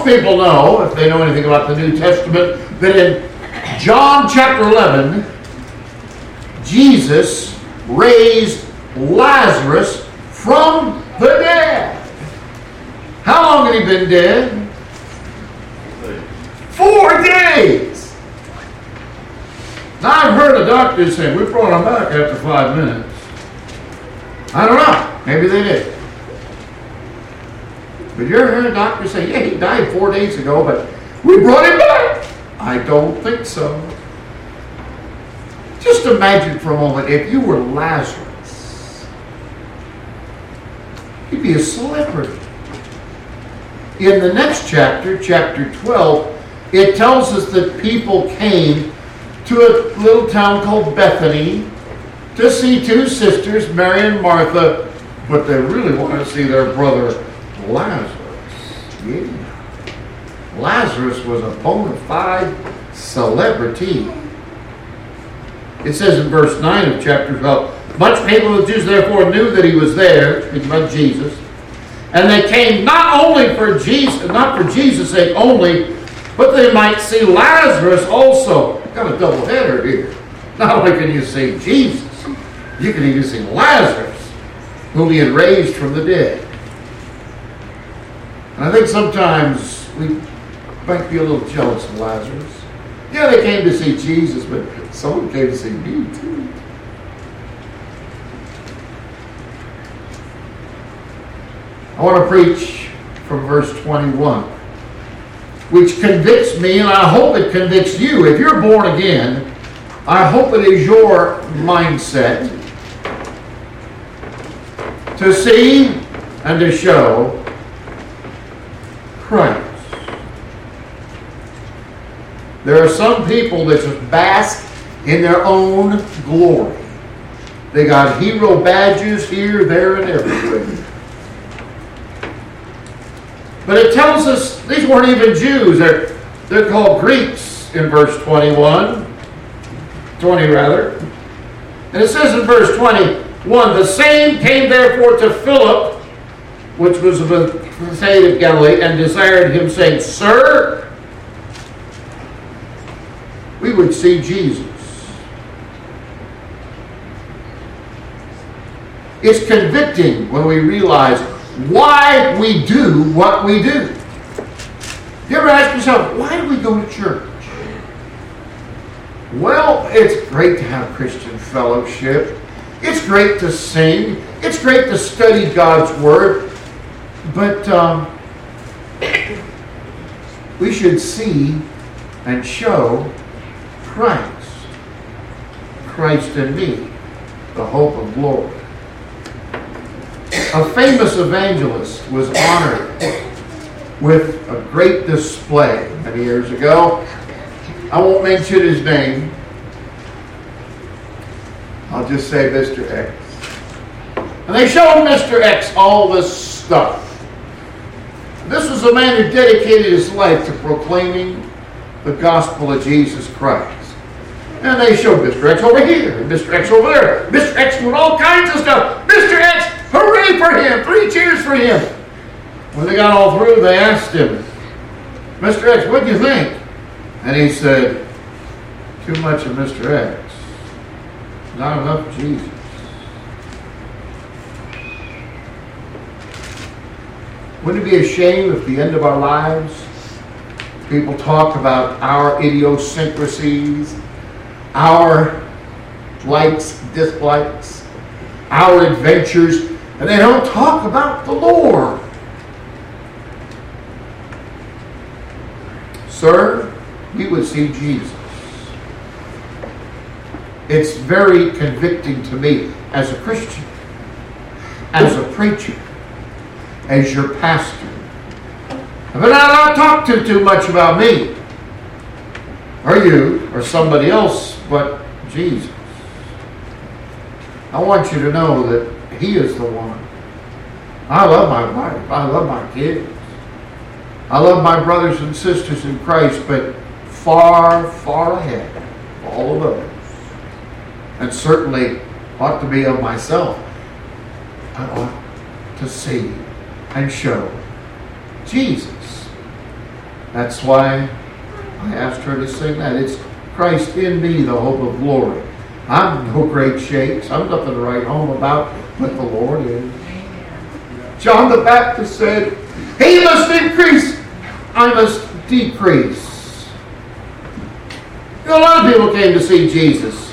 Most people know, if they know anything about the New Testament, that in John chapter 11, Jesus raised Lazarus from the dead. How long had he been dead? Four days. Now I've heard a doctor say, we brought him back after five minutes. I don't know. Maybe they did. But you ever heard a doctor say, yeah, he died four days ago, but we brought him back? I don't think so. Just imagine for a moment if you were Lazarus. You'd be a celebrity. In the next chapter, chapter 12, it tells us that people came to a little town called Bethany to see two sisters, Mary and Martha, but they really wanted to see their brother Lazarus. Yeah. Lazarus was a bona fide celebrity. It says in verse 9 of chapter 12, much people of the Jews therefore knew that he was there, speaking about Jesus, and they came not only for Jesus, not for Jesus' sake only, but they might see Lazarus also. Got a double header here. Not only can you see Jesus, you can even see Lazarus, whom he had raised from the dead. And I think sometimes we might be a little jealous of Lazarus. Yeah, they came to see Jesus, but someone came to see me too. I want to preach from verse 21, which convicts me, and I hope it convicts you. If you're born again, I hope it is your mindset to see and to show Christ. There are some people that just bask in their own glory. They got hero badges here, there, and everywhere. But it tells us these weren't even Jews. They're, they're called Greeks in verse 21. 20 rather. And it says in verse 21, the same came therefore to Philip, which was of Bethsaida of Galilee, and desired him, saying, Sir, we would see Jesus. It's convicting when we realize why we do what we do. You ever ask yourself, why do we go to church? Well, it's great to have Christian fellowship. It's great to sing. It's great to study God's Word. But um, we should see and show Christ. Christ in me, the hope of glory. A famous evangelist was honored with a great display many years ago. I won't mention his name. I'll just say Mr. X. And they showed Mr. X all this stuff. This was a man who dedicated his life to proclaiming the gospel of Jesus Christ. And they showed Mr. X over here, Mr. X over there. Mr. X doing all kinds of stuff. Mr. X, hooray for him! Three cheers for him. When they got all through, they asked him, Mr. X, what do you think? And he said, Too much of Mr. X, not enough of Jesus. Wouldn't it be a shame if the end of our lives people talk about our idiosyncrasies, our likes, dislikes, our adventures, and they don't talk about the Lord? Sir, we would see Jesus. It's very convicting to me as a Christian, as a preacher, as your pastor. But I don't talk to too much about me, or you, or somebody else but Jesus. I want you to know that He is the one. I love my wife. I love my kids. I love my brothers and sisters in Christ, but far, far ahead of all of others. And certainly ought to be of myself. I ought to see and show Jesus. That's why I asked her to sing that. It's Christ in me, the hope of glory. I'm no great shakes. I'm nothing to write home about, but the Lord is. John the Baptist said, He must increase, I must decrease. You know, a lot of people came to see Jesus.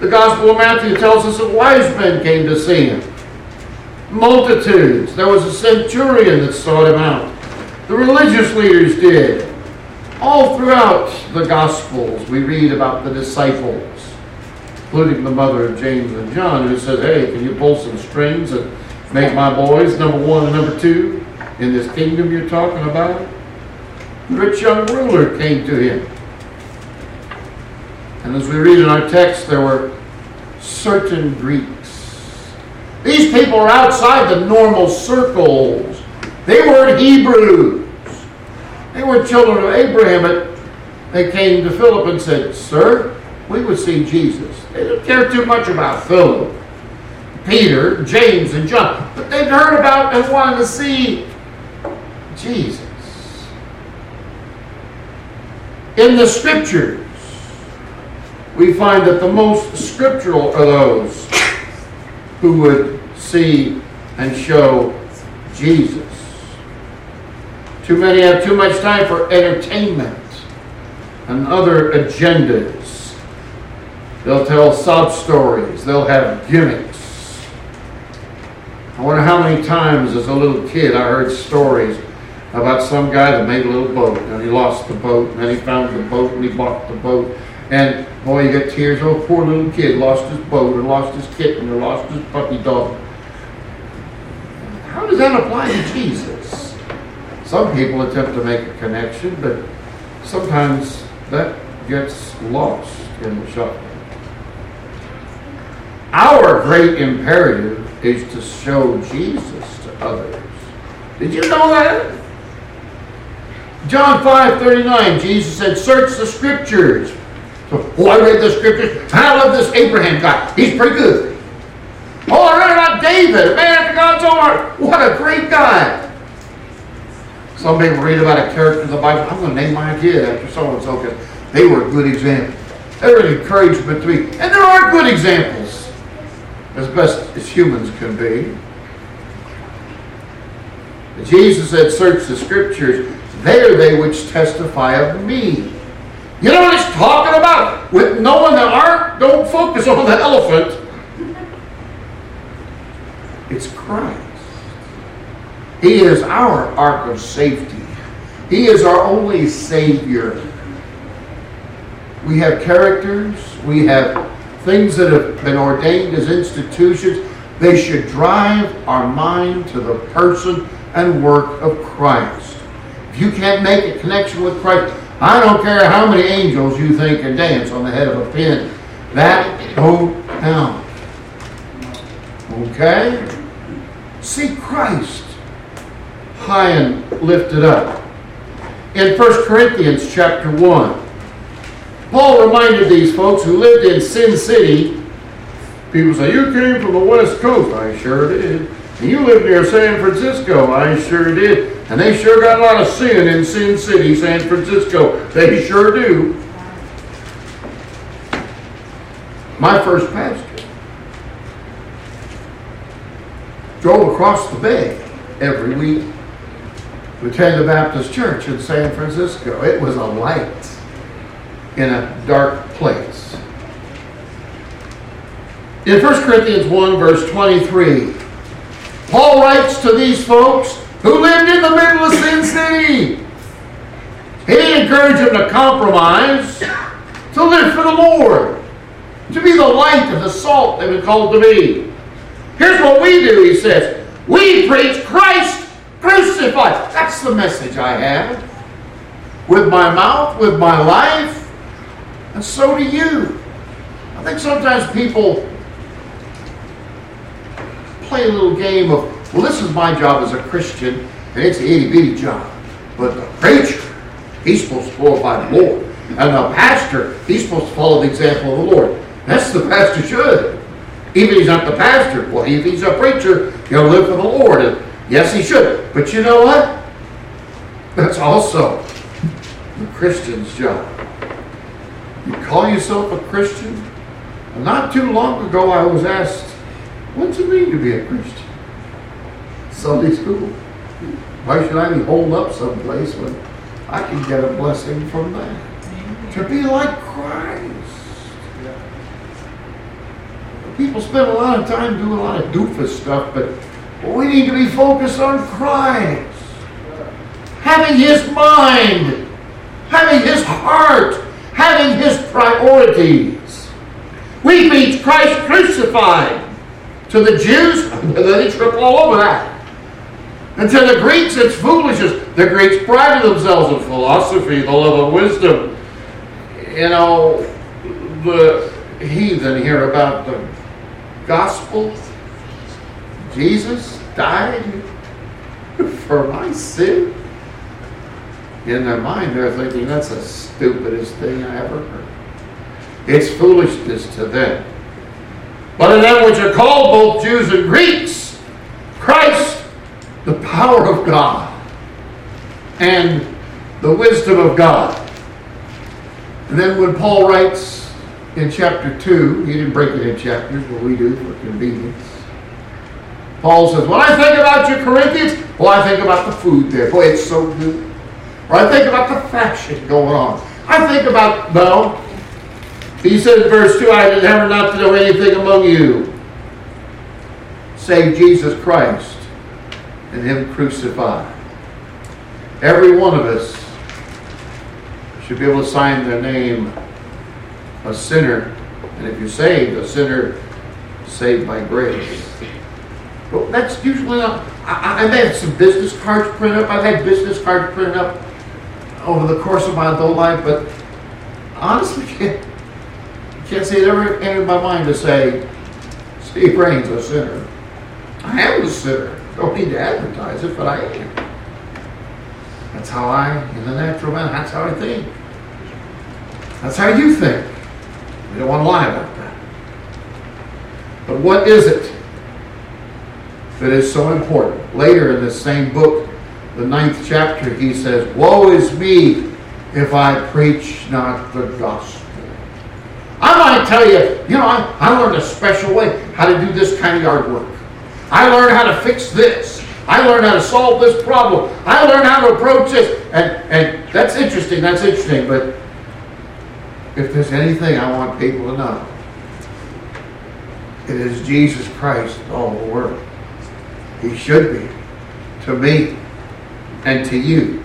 The Gospel of Matthew tells us that wise men came to see him. Multitudes. There was a centurion that sought him out. The religious leaders did. All throughout the Gospels, we read about the disciples, including the mother of James and John, who said, Hey, can you pull some strings and make my boys number one and number two in this kingdom you're talking about? The rich young ruler came to him. And as we read in our text, there were certain Greeks. These people are outside the normal circles. They weren't Hebrews. They were children of Abraham. But they came to Philip and said, Sir, we would see Jesus. They didn't care too much about Philip, Peter, James, and John. But they'd heard about and wanted to see Jesus. In the scriptures, we find that the most scriptural are those who would see and show Jesus. Too many have too much time for entertainment and other agendas. They'll tell sob stories, they'll have gimmicks. I wonder how many times as a little kid I heard stories about some guy that made a little boat and he lost the boat and then he found the boat and he bought the boat and boy you got tears. Oh poor little kid lost his boat or lost his kitten or lost his puppy dog. How does that apply to jesus? Some people attempt to make a connection but sometimes that gets lost in the shuffle. Our great imperative is to show jesus to others. Did you know that? John 5 39, Jesus said, Search the scriptures. Oh, I read the scriptures. I love this Abraham guy. He's pretty good. Oh, I read about David, a man after God's own heart. What a great guy. Some people read about a character in the Bible. I'm going to name my kid after so and so because they were a good example. They were an encouragement to me. And there are good examples, as best as humans can be. Jesus said, Search the scriptures they are they which testify of me. You know what he's talking about? With knowing the ark, don't focus on the elephant. It's Christ. He is our ark of safety. He is our only Savior. We have characters, we have things that have been ordained as institutions. They should drive our mind to the person and work of Christ. If you can't make a connection with Christ, I don't care how many angels you think can dance on the head of a pin. That don't count. Okay? See Christ high and lifted up. In 1 Corinthians chapter 1, Paul reminded these folks who lived in Sin City. People say, You came from the West Coast. I sure did. You lived near San Francisco. I sure did. And they sure got a lot of sin in Sin City, San Francisco. They sure do. My first pastor drove across the bay every week to attend the Baptist church in San Francisco. It was a light in a dark place. In 1 Corinthians 1, verse 23, Paul writes to these folks who lived in the middle of Sin City. He didn't them to compromise, to live for the Lord, to be the light and the salt they've been called to be. Here's what we do, he says. We preach Christ crucified. That's the message I have. With my mouth, with my life, and so do you. I think sometimes people play a little game of, well, this is my job as a Christian, and it's an itty bitty job. But the preacher, he's supposed to glorify the Lord. And the pastor, he's supposed to follow the example of the Lord. That's the pastor should. Even if he's not the pastor, well, if he's a preacher, he'll live for the Lord. And yes, he should. But you know what? That's also the Christian's job. You call yourself a Christian? not too long ago, I was asked, What's it mean to be a Christian? Sunday school. Why should I be holed up someplace when I can get a blessing from that? To be like Christ. People spend a lot of time doing a lot of doofus stuff, but we need to be focused on Christ. Having His mind, having His heart, having His priorities. We meet Christ crucified. To the Jews, they trip all over that. And to the Greeks, it's foolishness. The Greeks prided themselves in philosophy, the love of wisdom. You know, the heathen hear about the gospel. Jesus died for my sin. In their mind, they're thinking that's the stupidest thing I ever heard. It's foolishness to them. But in them which are called both Jews and Greeks, Christ, the power of God and the wisdom of God. And then when Paul writes in chapter 2, he didn't break it in chapters, but we do for convenience. Paul says, When I think about you, Corinthians, well, I think about the food there. Boy, it's so good. Or I think about the fashion going on. I think about, no, he said in verse 2, I endeavor not to know anything among you save Jesus Christ and Him crucified. Every one of us should be able to sign their name a sinner. And if you're saved, a sinner saved by grace. But that's usually not. I, have had some business cards printed up. I've had business cards printed up over the course of my adult life, but honestly, can't say it ever entered my mind to say, Steve Rains a sinner. I am a sinner. Don't need to advertise it, but I am. That's how I, in the natural man, that's how I think. That's how you think. We don't want to lie about that. But what is it that is so important? Later in this same book, the ninth chapter, he says, Woe is me if I preach not the gospel. I might tell you, you know, I, I learned a special way how to do this kind of yard work. I learned how to fix this. I learned how to solve this problem. I learned how to approach this. And, and that's interesting. That's interesting. But if there's anything I want people to know, it is Jesus Christ all the world. He should be to me and to you.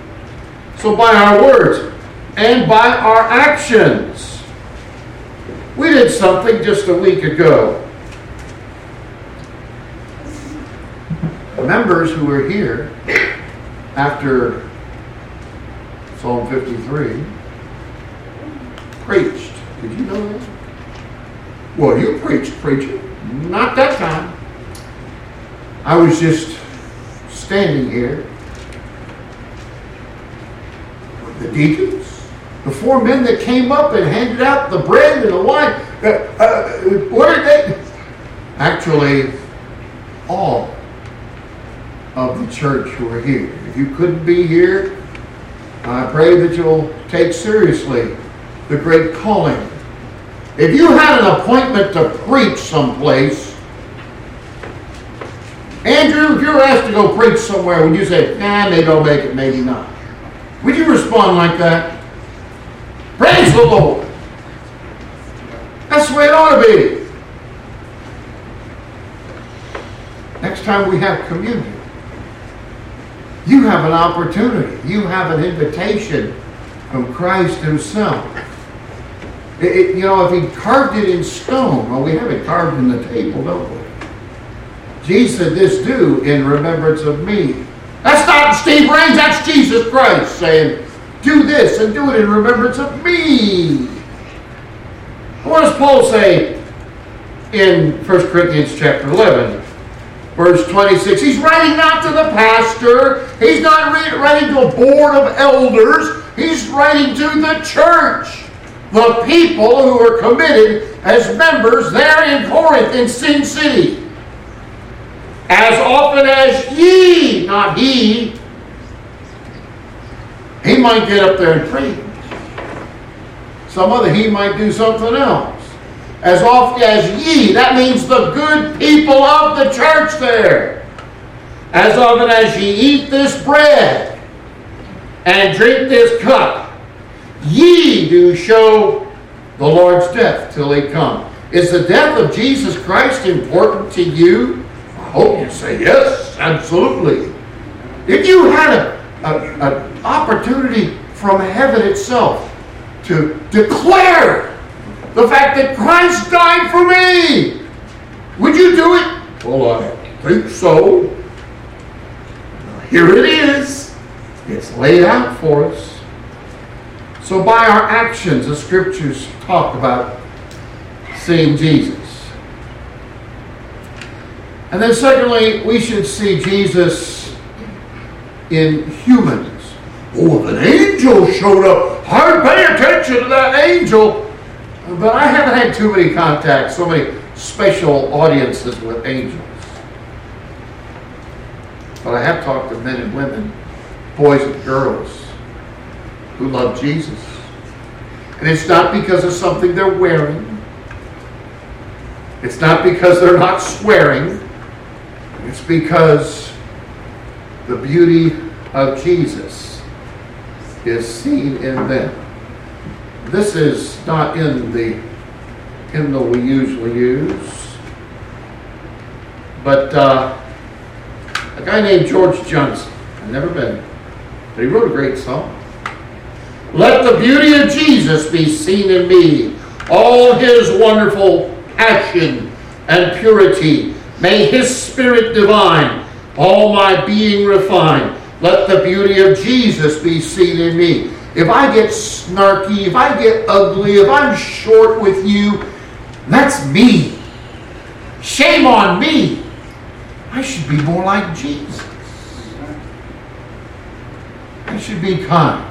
So by our words and by our actions, we did something just a week ago. Members who were here after Psalm 53 preached. Did you know that? Well, you preached, preacher. Not that time. I was just standing here. The deacons, the four men that came up and handed out the bread and the wine, uh, uh, what are they? Actually, all of the church were here. If you couldn't be here, I pray that you'll take seriously the great calling. If you had an appointment to preach someplace, Andrew, if you're asked to go preach somewhere, would you say, nah, maybe I'll make it, maybe not? Would you respond like that? The Lord. That's the way it ought to be. Next time we have communion, you have an opportunity. You have an invitation from Christ Himself. It, it, you know, if He carved it in stone, well, we have it carved in the table, don't we? Jesus said, This do in remembrance of me. That's not Steve Rains, that's Jesus Christ saying, do this and do it in remembrance of me. What does Paul say in 1 Corinthians chapter 11? Verse 26, he's writing not to the pastor. He's not writing to a board of elders. He's writing to the church. The people who are committed as members there in Corinth, in Sin City. As often as ye, not he, he might get up there and preach. some other, he might do something else. As often as ye, that means the good people of the church there. As often as ye eat this bread and drink this cup, ye do show the Lord's death till he come. Is the death of Jesus Christ important to you? I hope you say yes, absolutely. If you had an opportunity from heaven itself to declare the fact that Christ died for me. Would you do it? Well, I think so. Here it is. It's laid out for us. So, by our actions, the scriptures talk about seeing Jesus. And then, secondly, we should see Jesus in humans. Oh, if an angel showed up, I'd pay attention to that angel. But I haven't had too many contacts, so many special audiences with angels. But I have talked to men and women, boys and girls, who love Jesus. And it's not because of something they're wearing. It's not because they're not swearing. It's because the beauty of Jesus is seen in them. This is not in the hymnal we usually use, but uh, a guy named George Johnson, I've never been, but he wrote a great song. Let the beauty of Jesus be seen in me, all his wonderful passion and purity. May his spirit divine all my being refined. Let the beauty of Jesus be seen in me. If I get snarky, if I get ugly, if I'm short with you, that's me. Shame on me. I should be more like Jesus. I should be kind.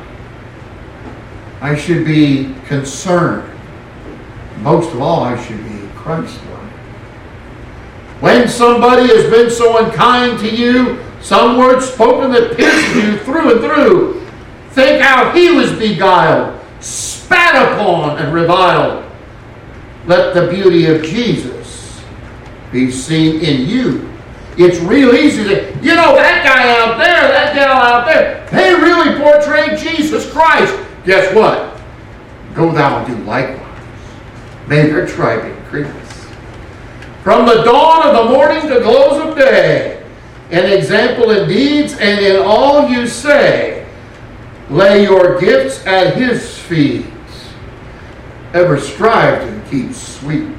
I should be concerned. Most of all, I should be Christ-like. When somebody has been so unkind to you, some words spoken that pierce you through and through, Think how he was beguiled, spat upon, and reviled. Let the beauty of Jesus be seen in you. It's real easy to, you know, that guy out there, that gal out there, they really portray Jesus Christ. Guess what? Go thou and do likewise. May their tribe increase. From the dawn of the morning to close of day, an example in deeds and in all you say, Lay your gifts at his feet. Ever strive to keep sweet.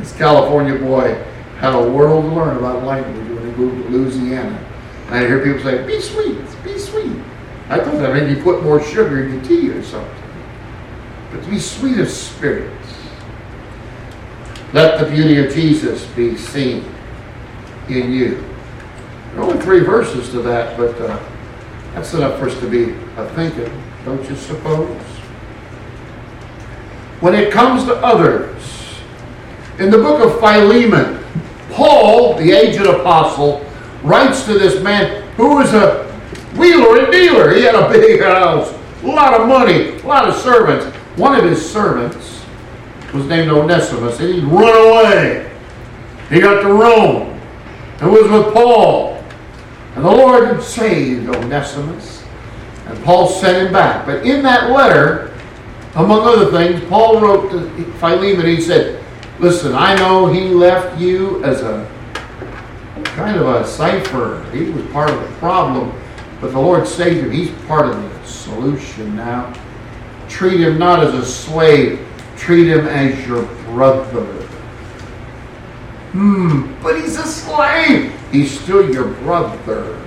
This California boy had a world to learn about language when he moved to Louisiana. And I hear people say, be sweet, be sweet. I thought that maybe put more sugar in your tea or something. But to be sweet of spirit. Let the beauty of Jesus be seen in you. There are only three verses to that, but uh, that's enough for us to be a thinking, don't you suppose? When it comes to others, in the book of Philemon, Paul, the aged apostle, writes to this man who was a wheeler and dealer. He had a big house, a lot of money, a lot of servants. One of his servants was named Onesimus, and he'd run away. He got to Rome and was with Paul. And the Lord saved Onesimus, and Paul sent him back. But in that letter, among other things, Paul wrote to Philemon, he said, Listen, I know he left you as a kind of a cipher. He was part of the problem, but the Lord saved him. He's part of the solution now. Treat him not as a slave, treat him as your brother. Hmm, but he's a slave. He's still your brother.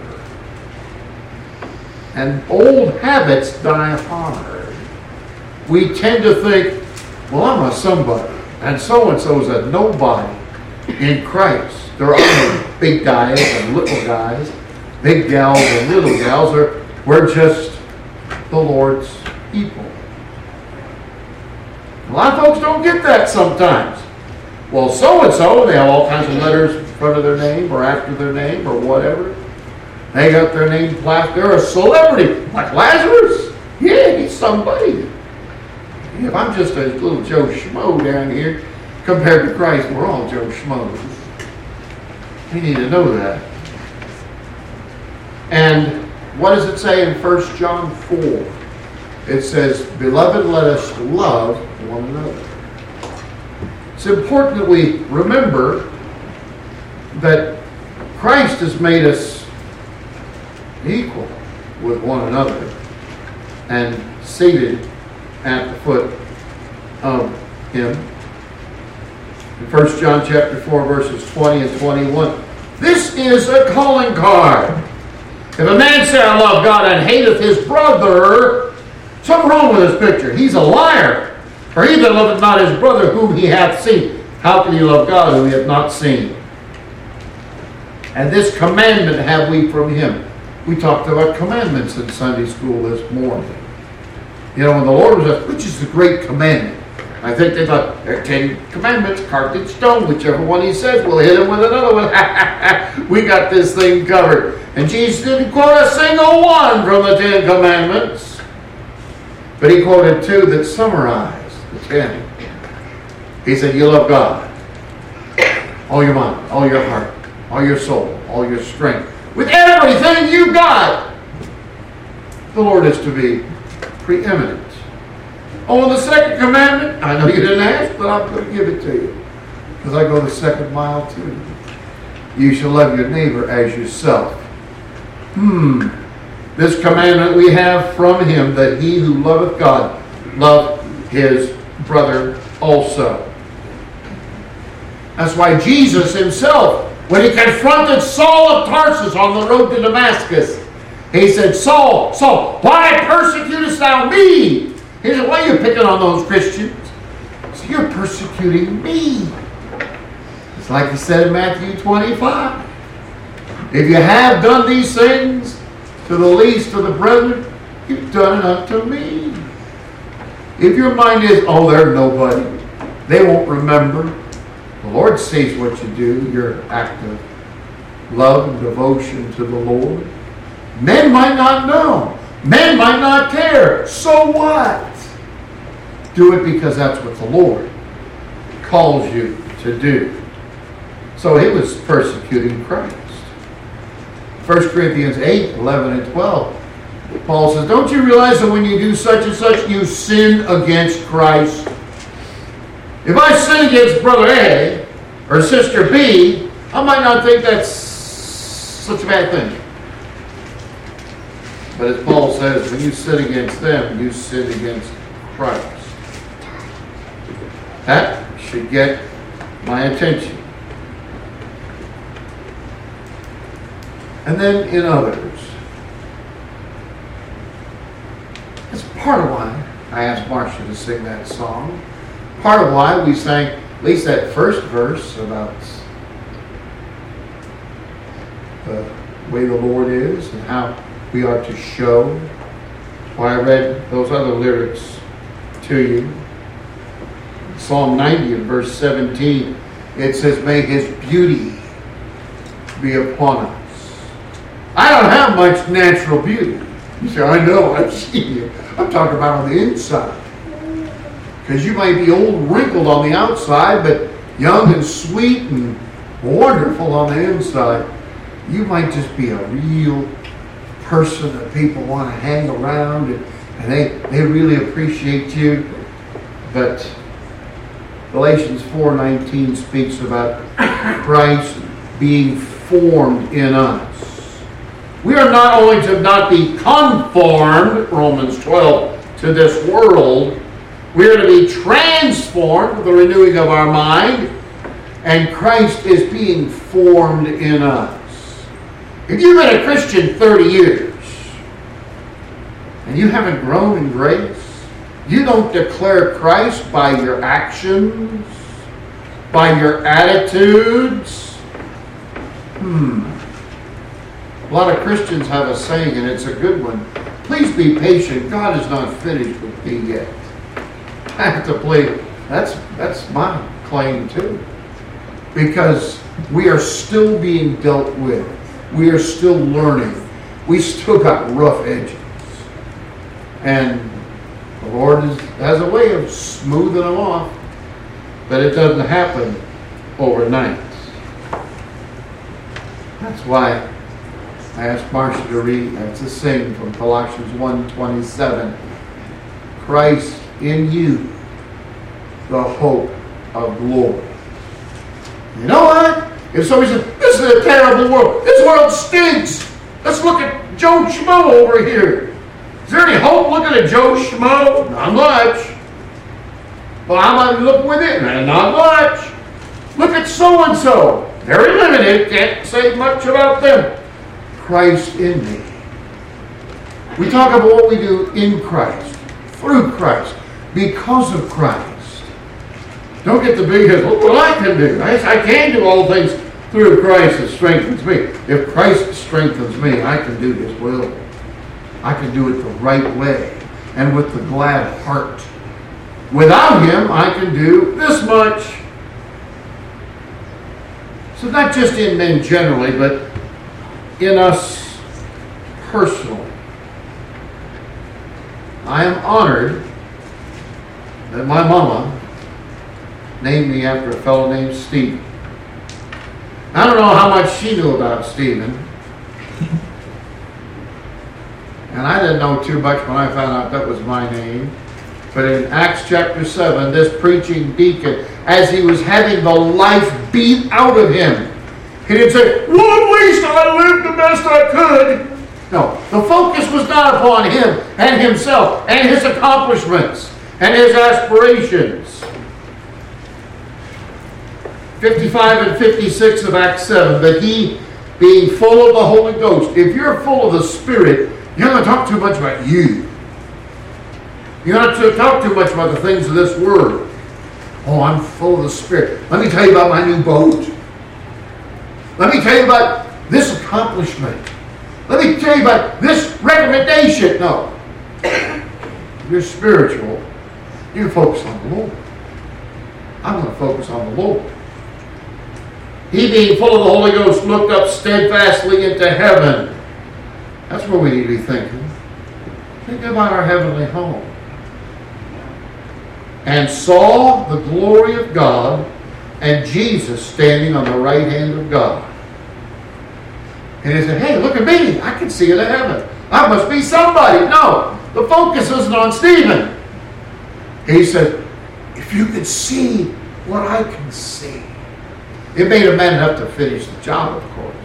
And old habits die hard. We tend to think, well, I'm a somebody, and so and so is a nobody in Christ. There are no big guys and little guys, big gals and little gals. Or we're just the Lord's people. A lot of folks don't get that sometimes. Well, so and so, they have all kinds of letters in front of their name or after their name or whatever. They got their name plastered. They're a celebrity, like Lazarus. Yeah, he's somebody. If I'm just a little Joe Schmo down here, compared to Christ, we're all Joe Schmoes. We need to know that. And what does it say in 1 John 4? It says, Beloved, let us love one another. It's important that we remember that Christ has made us equal with one another and seated at the foot of him. In 1 John chapter 4, verses 20 and 21. This is a calling card. If a man say, I love God and hateth his brother, something wrong with this picture. He's a liar. For he that loveth not his brother whom he hath seen, how can he love God whom he hath not seen? And this commandment have we from him. We talked about commandments in Sunday school this morning. You know, when the Lord was asked, which is the great commandment? I think they thought, there are Ten Commandments, carved in stone, whichever one he says, we'll hit him with another one. we got this thing covered. And Jesus didn't quote a single one from the Ten Commandments. But he quoted two that summarize the ten. He said, You love God. All your mind, all your heart, all your soul, all your strength. With everything you got. The Lord is to be preeminent. Oh, the second commandment, I know you didn't ask, but I'm going to give it to you. Because I go the second mile too. You shall love your neighbor as yourself. Hmm. This commandment we have from him that he who loveth God love his brother also. That's why Jesus himself, when he confronted Saul of Tarsus on the road to Damascus, he said, Saul, Saul, why persecutest thou me? He said, why are you picking on those Christians? So you're persecuting me. It's like he said in Matthew 25. If you have done these things to the least of the brethren, you've done it unto me. If your mind is, oh, they're nobody, they won't remember. The Lord sees what you do, your act of love and devotion to the Lord. Men might not know. Men might not care. So what? Do it because that's what the Lord calls you to do. So he was persecuting Christ. 1 Corinthians 8, 11, and 12. Paul says, Don't you realize that when you do such and such, you sin against Christ? If I sin against brother A or sister B, I might not think that's such a bad thing. But as Paul says, when you sin against them, you sin against Christ. That should get my attention. And then in others. That's part of why I asked Marcia to sing that song. Part of why we sang at least that first verse about the way the Lord is and how we are to show. Why I read those other lyrics to you. Psalm 90 and verse 17, it says, May his beauty be upon us. I don't have much natural beauty. You say, I know, I've seen you. I'm talking about on the inside. Because you might be old, wrinkled on the outside, but young and sweet and wonderful on the inside. You might just be a real person that people want to hang around and, and they, they really appreciate you. But Galatians 4.19 speaks about Christ being formed in us. We are not only to not be conformed, Romans 12, to this world, we are to be transformed with the renewing of our mind, and Christ is being formed in us. If you've been a Christian 30 years, and you haven't grown in grace, you don't declare Christ by your actions, by your attitudes. Hmm. A lot of Christians have a saying, and it's a good one. Please be patient. God is not finished with me yet. I have to believe That's that's my claim too. Because we are still being dealt with. We are still learning. We still got rough edges. And The Lord is, has a way of smoothing them off, but it doesn't happen overnight. That's why I asked Marcia to read, and to sing from Colossians 1.27. Christ in you, the hope of glory. You know what? If somebody says, this is a terrible world, this world stinks. Let's look at Joe Schmo over here. Is there any hope looking at Joe Schmo? Not much. Well, how about look with it? Not much. Look at so and so. Very limited. Can't say much about them. Christ in me. We talk about what we do in Christ, through Christ, because of Christ. Don't get the big head. Look what I can do. I, I can do all things through Christ that strengthens me. If Christ strengthens me, I can do His will. I can do it the right way and with the glad heart. Without Him, I can do this much. So, not just in men generally, but in us personally. I am honored that my mama named me after a fellow named Stephen. I don't know how much she knew about Stephen. And I didn't know too much when I found out that was my name. But in Acts chapter 7, this preaching deacon, as he was having the life beat out of him, he didn't say, Well, at least I lived the best I could. No, the focus was not upon him and himself and his accomplishments and his aspirations. 55 and 56 of Acts 7, that he, being full of the Holy Ghost, if you're full of the Spirit, you're not going to talk too much about you. You're not to talk too much about the things of this world. Oh, I'm full of the Spirit. Let me tell you about my new boat. Let me tell you about this accomplishment. Let me tell you about this recommendation. No. You're spiritual. You focus on the Lord. I'm going to focus on the Lord. He, being full of the Holy Ghost, looked up steadfastly into heaven. That's where we need to be thinking. Think about our heavenly home. And saw the glory of God and Jesus standing on the right hand of God. And he said, Hey, look at me. I can see into heaven. I must be somebody. No, the focus isn't on Stephen. He said, If you could see what I can see. It made a man enough to finish the job, of course.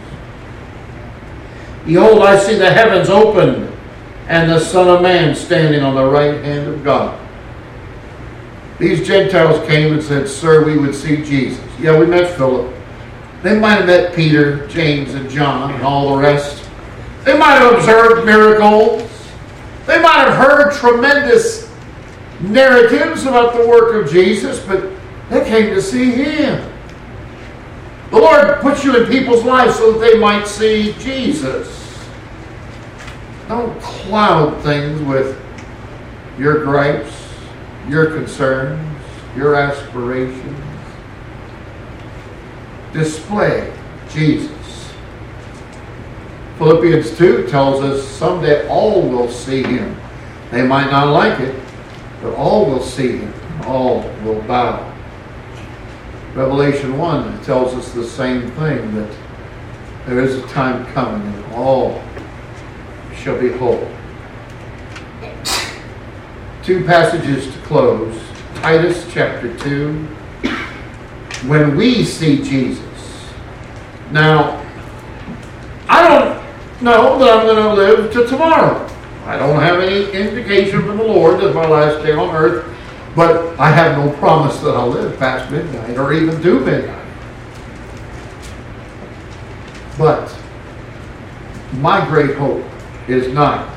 Behold, I see the heavens opened, and the Son of Man standing on the right hand of God. These Gentiles came and said, Sir, we would see Jesus. Yeah, we met Philip. They might have met Peter, James, and John, and all the rest. They might have observed miracles. They might have heard tremendous narratives about the work of Jesus, but they came to see Him. The Lord puts you in people's lives so that they might see Jesus. Don't cloud things with your gripes, your concerns, your aspirations. Display Jesus. Philippians 2 tells us someday all will see him. They might not like it, but all will see him. All will bow. Revelation 1 tells us the same thing that there is a time coming and all shall be whole. Two passages to close. Titus chapter 2. When we see Jesus. Now, I don't know that I'm going to live to tomorrow. I don't have any indication from the Lord that my last day on earth, but I have no promise that I'll live past midnight or even to midnight. But my great hope is not,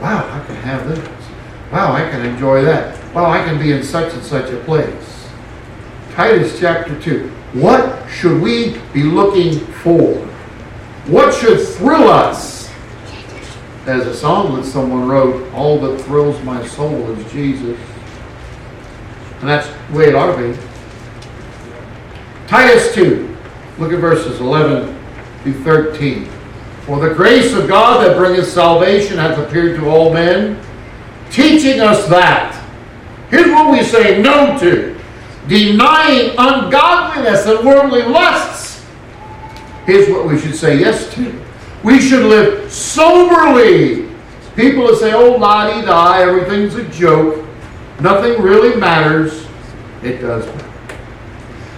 wow, I can have this. Wow, I can enjoy that. Wow, I can be in such and such a place. Titus chapter 2. What should we be looking for? What should thrill us? As a song that someone wrote, all that thrills my soul is Jesus. And that's the way it ought to be. Titus 2. Look at verses 11 through 13. For the grace of God that bringeth salvation hath appeared to all men teaching us that. Here's what we say no to denying ungodliness and worldly lusts. Here's what we should say yes to. We should live soberly. People that say, oh, la di da, everything's a joke, nothing really matters. It does matter.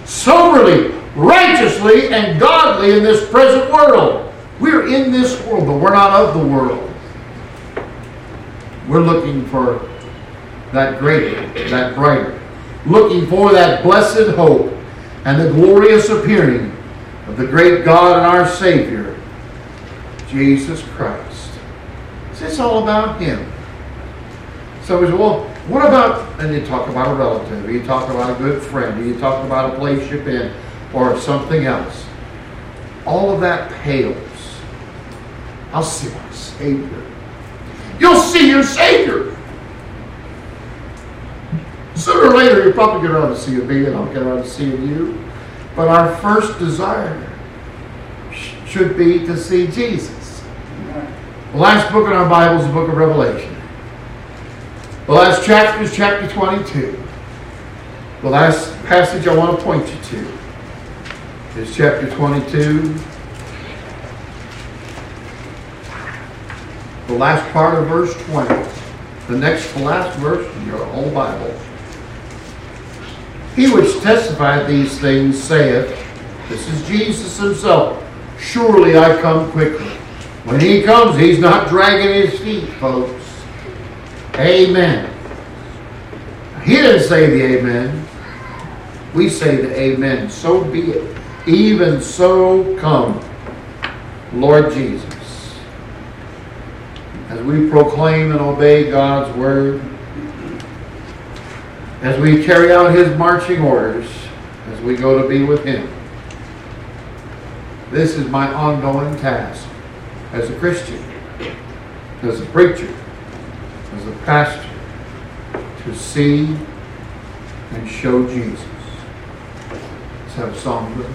Soberly, righteously, and godly in this present world. We're in this world, but we're not of the world. We're looking for that greater, that brighter. Looking for that blessed hope and the glorious appearing of the great God and our Savior, Jesus Christ. It's all about Him. So we say, well, what about, and you talk about a relative, you talk about a good friend, you talk about a place you've been, or something else. All of that pales. I'll see my Savior. You'll see your Savior. Sooner or later, you'll probably get around to seeing me, and I'll get around to seeing you. But our first desire should be to see Jesus. The last book in our Bible is the book of Revelation. The last chapter is chapter 22. The last passage I want to point you to is chapter 22. The last part of verse 20. The next to last verse in your whole Bible. He which testified these things saith, This is Jesus himself. Surely I come quickly. When he comes, he's not dragging his feet, folks. Amen. He didn't say the amen. We say the amen. So be it. Even so come, Lord Jesus. As we proclaim and obey God's word, as we carry out his marching orders, as we go to be with him. This is my ongoing task as a Christian, as a preacher, as a pastor, to see and show Jesus. Let's have a song.